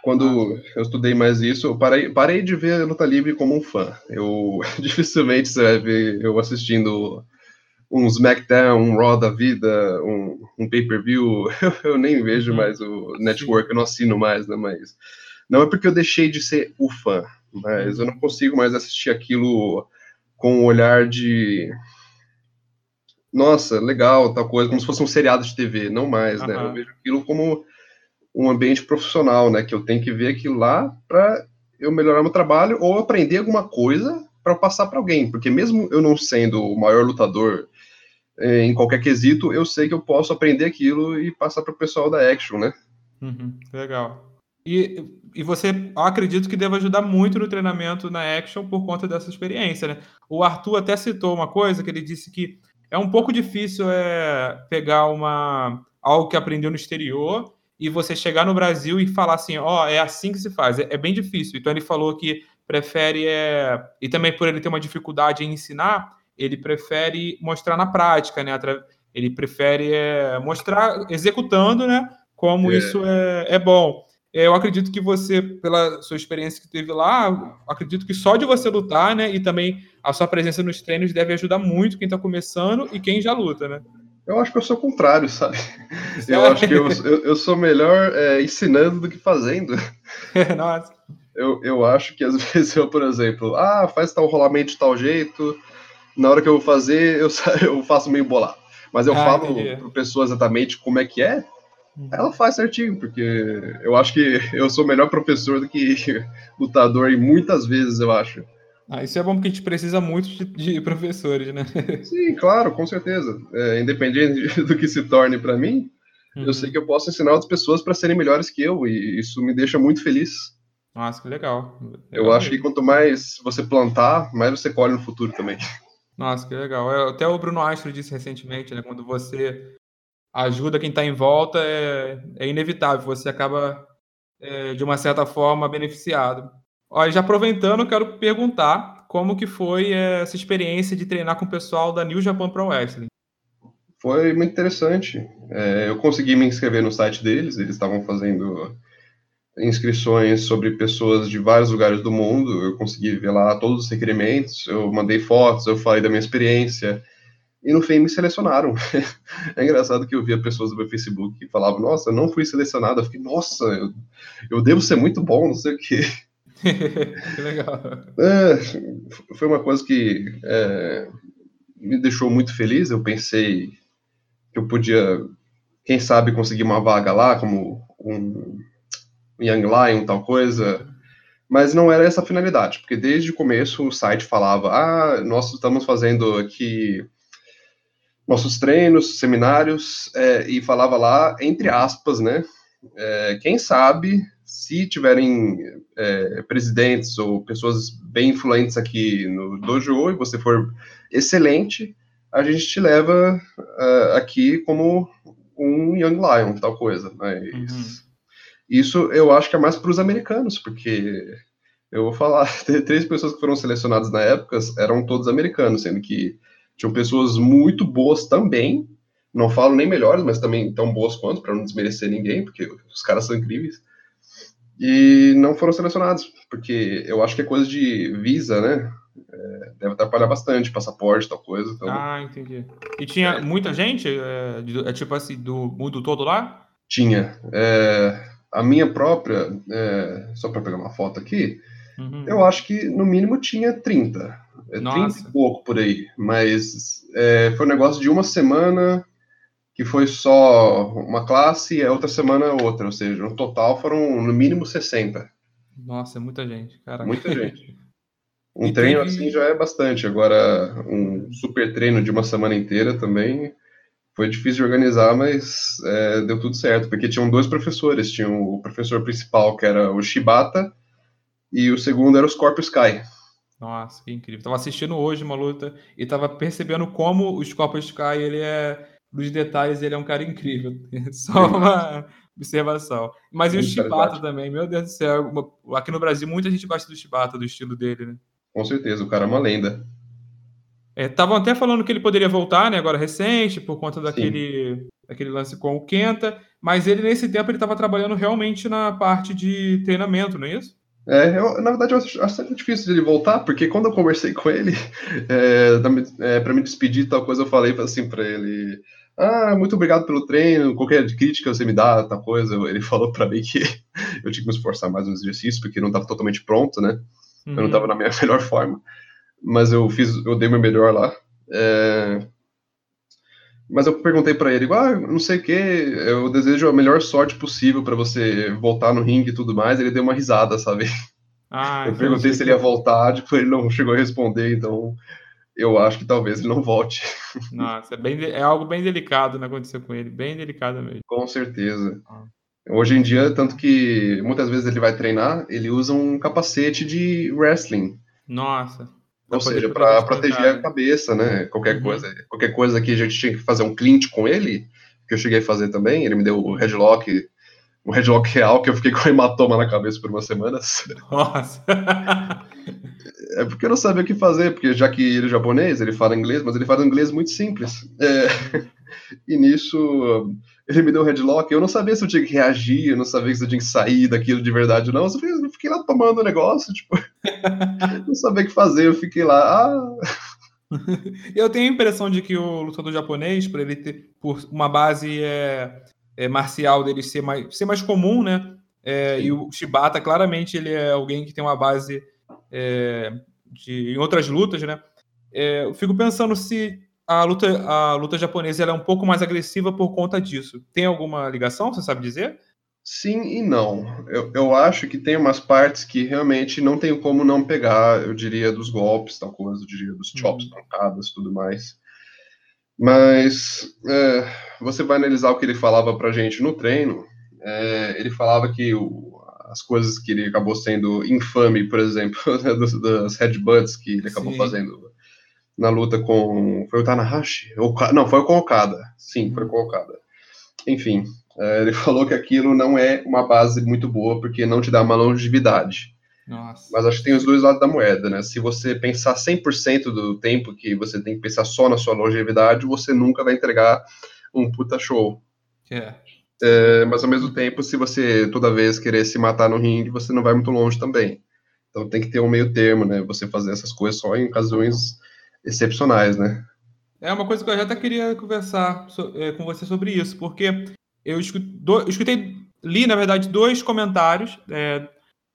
Quando eu estudei mais isso, eu parei, parei de ver a luta livre como um fã. Eu dificilmente você vai ver eu assistindo um SmackDown, um Raw da vida, um, um pay-per-view, eu, eu, nem vejo uhum. mais o network, eu não assino mais, né? Mas não é porque eu deixei de ser o fã, mas eu não consigo mais assistir aquilo com um olhar de nossa, legal, tal coisa, como se fosse um seriado de TV, não mais, uhum. né? Eu vejo aquilo como um ambiente profissional, né? Que eu tenho que ver aquilo lá para eu melhorar meu trabalho ou aprender alguma coisa para passar para alguém, porque mesmo eu não sendo o maior lutador eh, em qualquer quesito, eu sei que eu posso aprender aquilo e passar para o pessoal da Action, né? Uhum, legal. E, e você, acredito que deve ajudar muito no treinamento na Action por conta dessa experiência, né? O Arthur até citou uma coisa que ele disse que é um pouco difícil é, pegar uma algo que aprendeu no exterior e você chegar no Brasil e falar assim, ó, oh, é assim que se faz. É, é, bem difícil. Então ele falou que prefere é, e também por ele ter uma dificuldade em ensinar, ele prefere mostrar na prática, né? Ele prefere é, mostrar executando, né? Como é. isso é, é bom. Eu acredito que você, pela sua experiência que teve lá, acredito que só de você lutar, né? E também a sua presença nos treinos deve ajudar muito quem está começando e quem já luta, né? Eu acho que eu sou o contrário, sabe? Eu acho que eu, eu, eu sou melhor é, ensinando do que fazendo. Nossa. Eu, eu acho que às vezes eu, por exemplo, ah, faz tal rolamento de tal jeito, na hora que eu vou fazer, eu, eu faço meio bolado. Mas eu ah, falo para pessoa exatamente como é que é. Ela faz certinho, porque eu acho que eu sou melhor professor do que lutador e muitas vezes eu acho. Ah, isso é bom porque a gente precisa muito de, de professores, né? Sim, claro, com certeza. É, independente do que se torne para mim, uhum. eu sei que eu posso ensinar outras pessoas para serem melhores que eu e isso me deixa muito feliz. Nossa, que legal. legal eu acho que quanto mais você plantar, mais você colhe no futuro também. Nossa, que legal. É, até o Bruno Astro disse recentemente, né? Quando você ajuda quem está em volta é, é, inevitável, você acaba, é, de uma certa forma, beneficiado. Olha, já aproveitando, quero perguntar como que foi é, essa experiência de treinar com o pessoal da New Japan Pro Wrestling. Foi muito interessante. É, eu consegui me inscrever no site deles, eles estavam fazendo inscrições sobre pessoas de vários lugares do mundo, eu consegui ver lá todos os requerimentos, eu mandei fotos, eu falei da minha experiência, e no fim me selecionaram. é engraçado que eu via pessoas do meu Facebook que falavam, nossa, eu não fui selecionado. Eu fiquei, nossa, eu, eu devo ser muito bom, não sei o quê. que legal. É, foi uma coisa que é, me deixou muito feliz. Eu pensei que eu podia, quem sabe, conseguir uma vaga lá, como um Young Lion, tal coisa. Mas não era essa a finalidade, porque desde o começo o site falava: ah, nós estamos fazendo aqui nossos treinos, seminários, é, e falava lá, entre aspas, né? É, quem sabe, se tiverem é, presidentes ou pessoas bem influentes aqui no dojo e você for excelente, a gente te leva uh, aqui como um Young Lion, tal coisa. Mas uhum. isso eu acho que é mais para os americanos, porque Eu vou falar, três pessoas que foram selecionadas na época eram todos americanos, sendo que tinham pessoas muito boas também, não falo nem melhores, mas também tão boas quanto, para não desmerecer ninguém, porque os caras são incríveis. E não foram selecionados, porque eu acho que é coisa de visa, né? É, deve atrapalhar bastante, passaporte, tal coisa. Então... Ah, entendi. E tinha muita gente? É, é tipo assim, do mundo todo lá? Tinha. É, a minha própria, é, só para pegar uma foto aqui, uhum. eu acho que no mínimo tinha 30. É, Nossa. 30 e pouco por aí. Mas é, foi um negócio de uma semana que foi só uma classe e a outra semana outra. Ou seja, no total foram no mínimo 60. Nossa, é muita gente, cara. Muita gente. Um e treino teve... assim já é bastante. Agora, um super treino de uma semana inteira também foi difícil de organizar, mas é, deu tudo certo, porque tinham dois professores. Tinha o professor principal, que era o Shibata, e o segundo era o Scorpio Sky. Nossa, que incrível. Tava assistindo hoje uma luta e tava percebendo como o Scorpio Sky, ele é, dos detalhes, ele é um cara incrível. Só uma observação. Mas e o Shibata também, meu Deus do céu. Aqui no Brasil, muita gente gosta do Shibata, do estilo dele, né? Com certeza, o cara é uma lenda. Estavam é, até falando que ele poderia voltar, né, agora recente, por conta daquele, daquele lance com o Kenta, mas ele nesse tempo ele estava trabalhando realmente na parte de treinamento, não é isso? É, eu, na verdade eu acho, acho sempre difícil ele voltar, porque quando eu conversei com ele, é, é, para me despedir tal coisa, eu falei assim para ele, ah, muito obrigado pelo treino, qualquer crítica você me dá, tal coisa. Ele falou para mim que eu tinha que me esforçar mais nos exercícios, porque não estava totalmente pronto, né? Uhum. Eu não estava uhum. na minha melhor forma, mas eu fiz, eu dei meu melhor lá. É... Mas eu perguntei para ele, ah, não sei o que, eu desejo a melhor sorte possível para você voltar no ringue e tudo mais. Ele deu uma risada, sabe? Ah, eu perguntei se ele ia voltar, tipo, ele não chegou a responder, então eu acho que talvez ele não volte. Nossa, é, bem, é algo bem delicado, né, acontecer com ele, bem delicado mesmo. Com certeza. Ah. Hoje em dia, tanto que muitas vezes ele vai treinar, ele usa um capacete de wrestling. Nossa. Ou seja, para proteger a cabeça, né? Qualquer uhum. coisa. Qualquer coisa que a gente tinha que fazer um clinch com ele, que eu cheguei a fazer também, ele me deu o headlock, um headlock real, que eu fiquei com hematoma na cabeça por umas semanas. Nossa. é porque eu não sabia o que fazer, porque já que ele é japonês, ele fala inglês, mas ele fala inglês muito simples. É, e nisso ele me deu um headlock, eu não sabia se eu tinha que reagir, eu não sabia se eu tinha que sair daquilo de verdade ou não. Eu fiquei lá tomando o negócio, tipo, não sabia o que fazer, eu fiquei lá. Ah. Eu tenho a impressão de que o lutador japonês, por ele ter por uma base é, é marcial dele ser mais, ser mais comum, né? É, e o Shibata, claramente, ele é alguém que tem uma base é, de, em outras lutas, né? É, eu fico pensando se a luta, a luta japonesa é um pouco mais agressiva por conta disso. Tem alguma ligação, você sabe dizer? Sim e não. Eu, eu acho que tem umas partes que realmente não tem como não pegar, eu diria, dos golpes, tal coisa, eu diria, dos chops, uhum. pancadas tudo mais. Mas é, você vai analisar o que ele falava pra gente no treino. É, ele falava que o, as coisas que ele acabou sendo infame, por exemplo, das, das headbutts que ele acabou Sim. fazendo na luta com. Foi o Tanahashi? Não, foi com o Okada. Sim, foi com o Okada. Enfim, é, ele falou que aquilo não é uma base muito boa, porque não te dá uma longevidade. Nossa. Mas acho que tem os dois lados da moeda, né? Se você pensar 100% do tempo que você tem que pensar só na sua longevidade, você nunca vai entregar um puta show. É. É, mas ao mesmo tempo, se você toda vez querer se matar no ringue, você não vai muito longe também. Então tem que ter um meio termo, né? Você fazer essas coisas só em ocasiões excepcionais, né? É uma coisa que eu já até queria conversar é, com você sobre isso, porque eu escutei, li, na verdade, dois comentários é,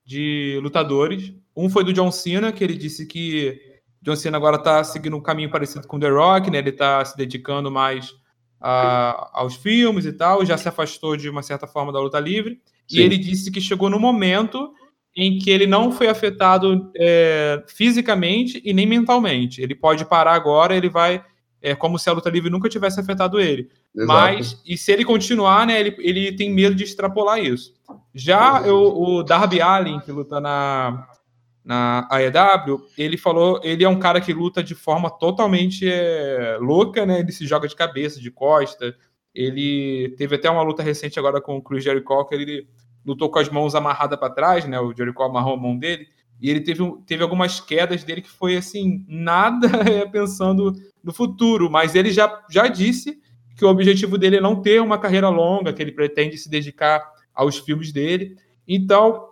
de lutadores. Um foi do John Cena, que ele disse que John Cena agora está seguindo um caminho parecido com The Rock, né? Ele está se dedicando mais a, aos filmes e tal, já se afastou de uma certa forma da luta livre. Sim. E ele disse que chegou no momento em que ele não foi afetado é, fisicamente e nem mentalmente. Ele pode parar agora, ele vai. É como se a luta livre nunca tivesse afetado ele. Exato. Mas, e se ele continuar, né, ele, ele tem medo de extrapolar isso. Já eu, o Darby Allin, que luta na, na AEW, ele falou, ele é um cara que luta de forma totalmente é, louca, né? Ele se joga de cabeça, de costa. Ele teve até uma luta recente agora com o Chris Jericho, que ele lutou com as mãos amarradas para trás, né? O Jericho amarrou a mão dele. E ele teve, teve algumas quedas dele que foi assim, nada é pensando no futuro, mas ele já, já disse que o objetivo dele é não ter uma carreira longa, que ele pretende se dedicar aos filmes dele. Então,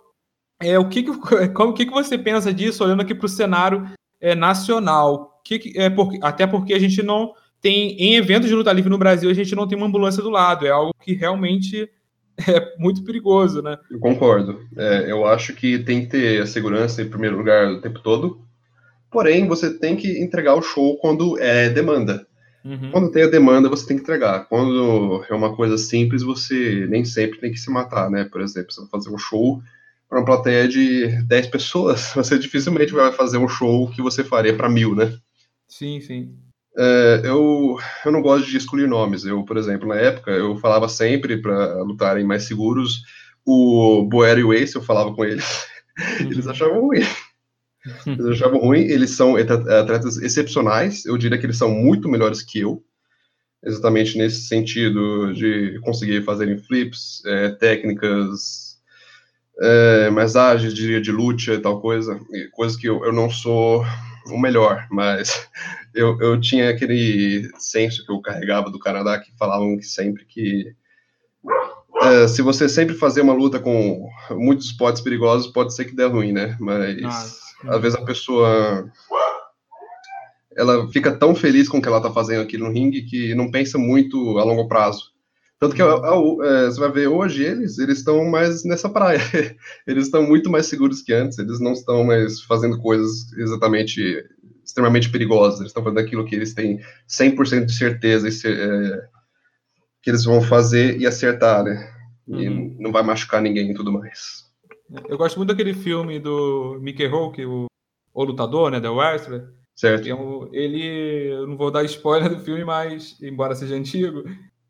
é, o que, que, como, que, que você pensa disso, olhando aqui para o cenário é, nacional? Que, que, é por, até porque a gente não tem, em eventos de luta livre no Brasil, a gente não tem uma ambulância do lado, é algo que realmente é muito perigoso, né? Eu concordo. É, eu acho que tem que ter a segurança em primeiro lugar o tempo todo. Porém, você tem que entregar o show quando é demanda. Uhum. Quando tem a demanda, você tem que entregar. Quando é uma coisa simples, você nem sempre tem que se matar, né? Por exemplo, você vai fazer um show para uma plateia de 10 pessoas, você dificilmente vai fazer um show que você faria para mil, né? Sim, sim. É, eu, eu não gosto de excluir nomes. Eu, por exemplo, na época, eu falava sempre para lutarem mais seguros. O Boer e o Ace, eu falava com eles. Eles uhum. achavam ruim. Eles achavam ruim. Eles são atletas excepcionais. Eu diria que eles são muito melhores que eu. Exatamente nesse sentido de conseguir fazerem flips, é, técnicas é, mais ágeis, diria, de luta e tal coisa. Coisa que eu, eu não sou o melhor, mas eu, eu tinha aquele senso que eu carregava do Canadá que falavam que sempre que é, se você sempre fazer uma luta com muitos spots perigosos, pode ser que dê ruim, né? Mas Nossa. às vezes a pessoa ela fica tão feliz com o que ela tá fazendo aqui no ringue que não pensa muito a longo prazo. Tanto que é, você vai ver hoje eles, eles estão mais nessa praia. Eles estão muito mais seguros que antes. Eles não estão mais fazendo coisas exatamente extremamente perigosas. Eles estão fazendo aquilo que eles têm 100% de certeza é, que eles vão fazer e acertar, né? E uhum. não vai machucar ninguém e tudo mais. Eu gosto muito daquele filme do Mickey Rourke, o, o Lutador, né, The Wrestler. Certo. Ele, eu não vou dar spoiler do filme, mas, embora seja antigo,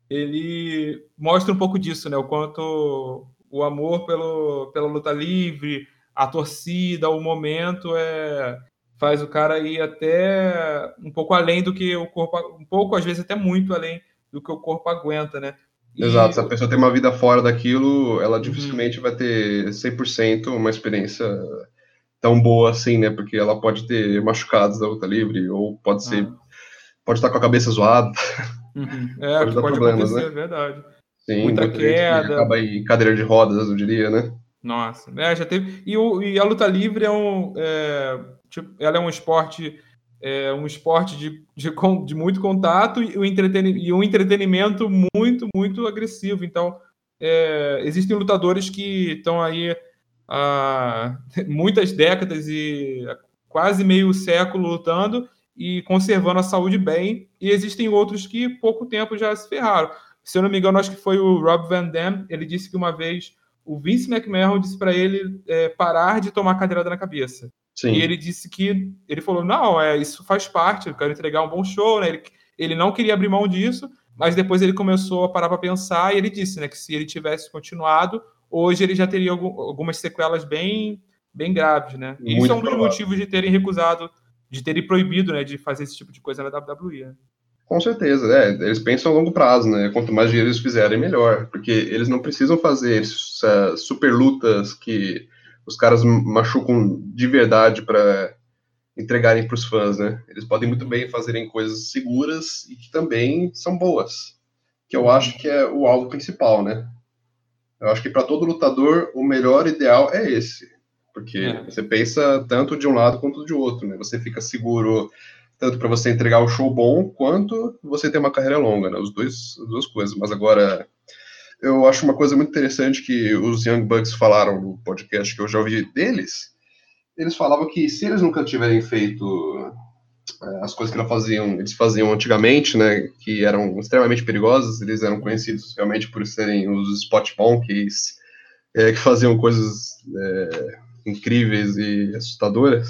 ele mostra um pouco disso, né? O quanto o amor pelo, pela luta livre, a torcida, o momento é faz o cara ir até um pouco além do que o corpo, um pouco às vezes até muito além do que o corpo aguenta, né? E... Exato, se a pessoa tem uma vida fora daquilo, ela uhum. dificilmente uhum. vai ter 100% uma experiência tão boa assim, né? Porque ela pode ter machucados da luta livre, ou pode ser, ah. pode estar com a cabeça zoada. Uhum. É, pode, que pode problemas, acontecer, né? é verdade. Sim, muita, muita queda. acaba em cadeira de rodas, eu diria, né? Nossa, é, já teve. E, o, e a luta livre é um. É, tipo, ela é um esporte. É um esporte de, de, de muito contato e, o e um entretenimento muito, muito agressivo. Então, é, existem lutadores que estão aí há muitas décadas e quase meio século lutando e conservando a saúde bem, e existem outros que pouco tempo já se ferraram. Se eu não me engano, acho que foi o Rob Van Dam, ele disse que uma vez o Vince McMahon disse para ele é, parar de tomar cadeirada na cabeça. Sim. E ele disse que ele falou: "Não, é, isso faz parte, eu quero entregar um bom show", né? Ele, ele não queria abrir mão disso, mas depois ele começou a parar para pensar e ele disse, né, que se ele tivesse continuado, hoje ele já teria algum, algumas sequelas bem bem graves, né? E isso é um dos motivos de terem recusado de terem proibido, né, de fazer esse tipo de coisa na WWE. Né? Com certeza, é, eles pensam a longo prazo, né? Quanto mais dinheiro eles fizerem, melhor. Porque eles não precisam fazer uh, super lutas que os caras machucam de verdade para entregarem para os fãs, né? Eles podem muito bem fazerem coisas seguras e que também são boas. Que eu acho que é o alvo principal, né? Eu acho que para todo lutador o melhor ideal é esse. Porque é. você pensa tanto de um lado quanto de outro, né? Você fica seguro tanto para você entregar o um show bom, quanto você ter uma carreira longa, né? Os dois, as duas coisas. Mas agora, eu acho uma coisa muito interessante que os Young Bucks falaram no podcast que eu já ouvi deles. Eles falavam que se eles nunca tiverem feito é, as coisas que eles faziam, eles faziam antigamente, né, que eram extremamente perigosas, eles eram conhecidos realmente por serem os spot monkeys, é, que faziam coisas é, incríveis e assustadoras.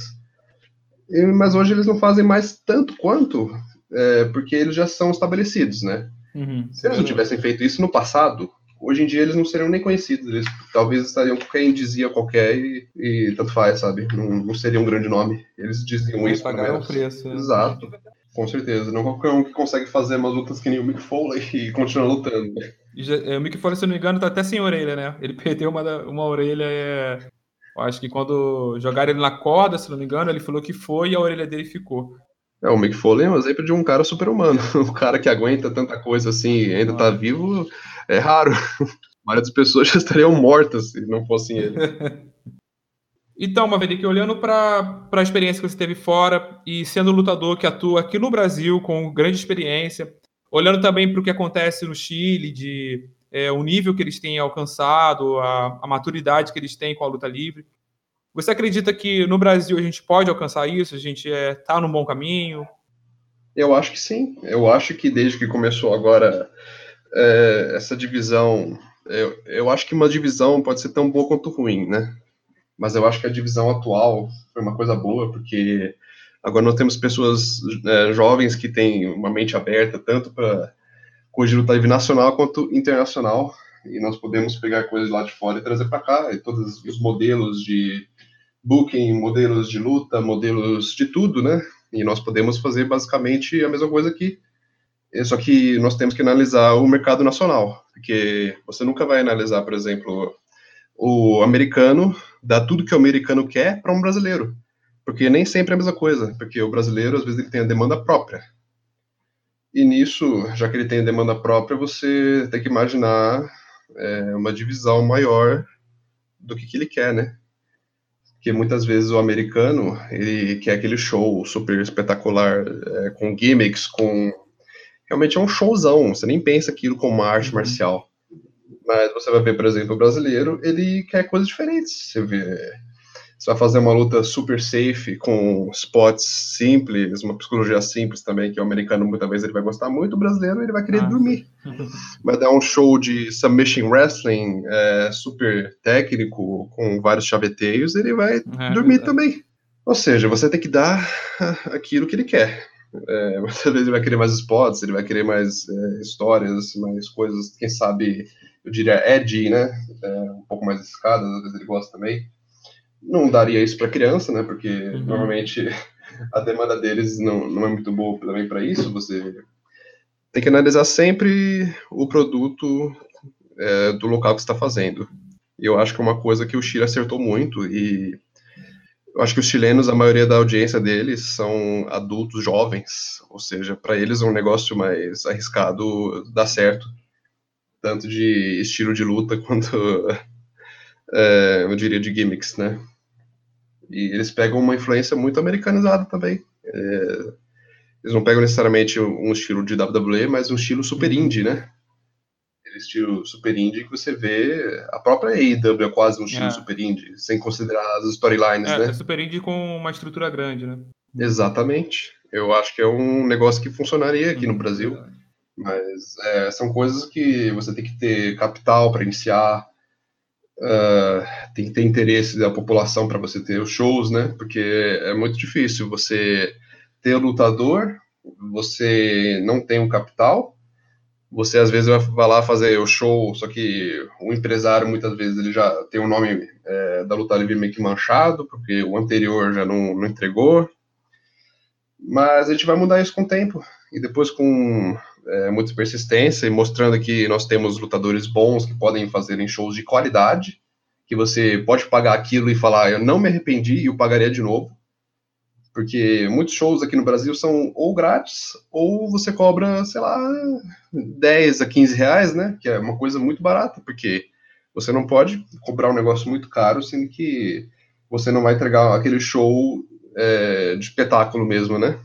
E, mas hoje eles não fazem mais tanto quanto, é, porque eles já são estabelecidos, né? Uhum. Se eles não tivessem feito isso no passado, hoje em dia eles não seriam nem conhecidos. Eles talvez estariam com quem dizia qualquer e, e tanto faz, sabe? Não, não, seria um grande nome. Eles diziam isso. Pagar o preço. Né? Exato. Com certeza. Não qualquer um que consegue fazer umas lutas que nem o Mick Foley e continuar lutando. Já, é, o Mick Foley, se eu não me engano, tá até sem orelha, né? Ele perdeu uma, uma orelha é, acho que quando jogaram ele na corda, se não me engano, ele falou que foi e a orelha dele ficou. É, o Mick Foley é um exemplo de um cara super-humano. Um cara que aguenta tanta coisa assim e ainda tá vivo é raro. Várias pessoas já estariam mortas se não fossem ele. Então, Maverick, olhando para a experiência que você teve fora e sendo lutador que atua aqui no Brasil com grande experiência, olhando também para o que acontece no Chile, de é, o nível que eles têm alcançado, a, a maturidade que eles têm com a luta livre, você acredita que no Brasil a gente pode alcançar isso? A gente está é, tá num bom caminho? Eu acho que sim. Eu acho que desde que começou agora é, essa divisão, eu, eu acho que uma divisão pode ser tão boa quanto ruim, né? Mas eu acho que a divisão atual foi uma coisa boa, porque agora nós temos pessoas é, jovens que têm uma mente aberta, tanto para de luta livre nacional quanto internacional, e nós podemos pegar coisas lá de fora e trazer para cá, e todos os modelos de booking, modelos de luta, modelos de tudo, né? E nós podemos fazer basicamente a mesma coisa aqui. Só que nós temos que analisar o mercado nacional, porque você nunca vai analisar, por exemplo, o americano, dar tudo que o americano quer para um brasileiro. Porque nem sempre é a mesma coisa, porque o brasileiro, às vezes, ele tem a demanda própria. E nisso, já que ele tem demanda própria, você tem que imaginar é, uma divisão maior do que, que ele quer, né? que muitas vezes o americano ele quer aquele show super espetacular é, com gimmicks, com realmente é um showzão. Você nem pensa aquilo como arte uhum. marcial. Mas você vai ver, por exemplo, o brasileiro, ele quer coisas diferentes. Você vê você vai fazer uma luta super safe, com spots simples, uma psicologia simples também, que o americano muitas vezes ele vai gostar muito, o brasileiro ele vai querer ah. dormir. Vai dar um show de submission wrestling é, super técnico, com vários chaveteios, ele vai é, dormir é. também. Ou seja, você tem que dar aquilo que ele quer. É, muitas vezes ele vai querer mais spots, ele vai querer mais é, histórias, mais coisas, quem sabe, eu diria edgy, né? É, um pouco mais escadas, às vezes ele gosta também não daria isso para criança, né? Porque uhum. normalmente a demanda deles não, não é muito boa também para isso. Você tem que analisar sempre o produto é, do local que está fazendo. Eu acho que é uma coisa que o Chile acertou muito e eu acho que os chilenos, a maioria da audiência deles são adultos jovens, ou seja, para eles é um negócio mais arriscado dar certo, tanto de estilo de luta quanto é, eu diria de gimmicks, né? E eles pegam uma influência muito americanizada também. É, eles não pegam necessariamente um estilo de WWE, mas um estilo super indie, né? Aquele estilo super indie que você vê. A própria AEW é quase um estilo é. super indie, sem considerar as storylines, é, né? É super indie com uma estrutura grande, né? Exatamente. Eu acho que é um negócio que funcionaria aqui no uhum. Brasil. Mas é, são coisas que você tem que ter capital para iniciar, Uh, tem que ter interesse da população para você ter os shows, né? Porque é muito difícil você ter lutador, você não tem um capital, você às vezes vai lá fazer o show, só que o empresário muitas vezes ele já tem o nome é, da luta livre meio que manchado, porque o anterior já não, não entregou. Mas a gente vai mudar isso com o tempo. E depois com é, muita persistência e mostrando que nós temos lutadores bons que podem fazer em shows de qualidade, que você pode pagar aquilo e falar, eu não me arrependi e eu pagaria de novo. Porque muitos shows aqui no Brasil são ou grátis, ou você cobra, sei lá, 10 a 15 reais, né? Que é uma coisa muito barata, porque você não pode cobrar um negócio muito caro, sendo que você não vai entregar aquele show é, de espetáculo mesmo, né?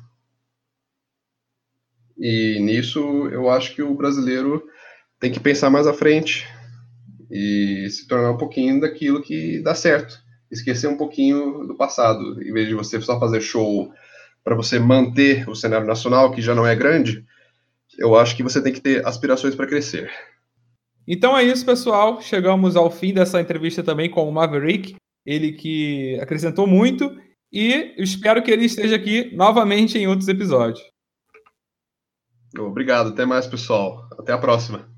E nisso eu acho que o brasileiro tem que pensar mais à frente e se tornar um pouquinho daquilo que dá certo. Esquecer um pouquinho do passado. Em vez de você só fazer show para você manter o cenário nacional, que já não é grande, eu acho que você tem que ter aspirações para crescer. Então é isso, pessoal. Chegamos ao fim dessa entrevista também com o Maverick, ele que acrescentou muito e espero que ele esteja aqui novamente em outros episódios. Obrigado, até mais, pessoal. Até a próxima.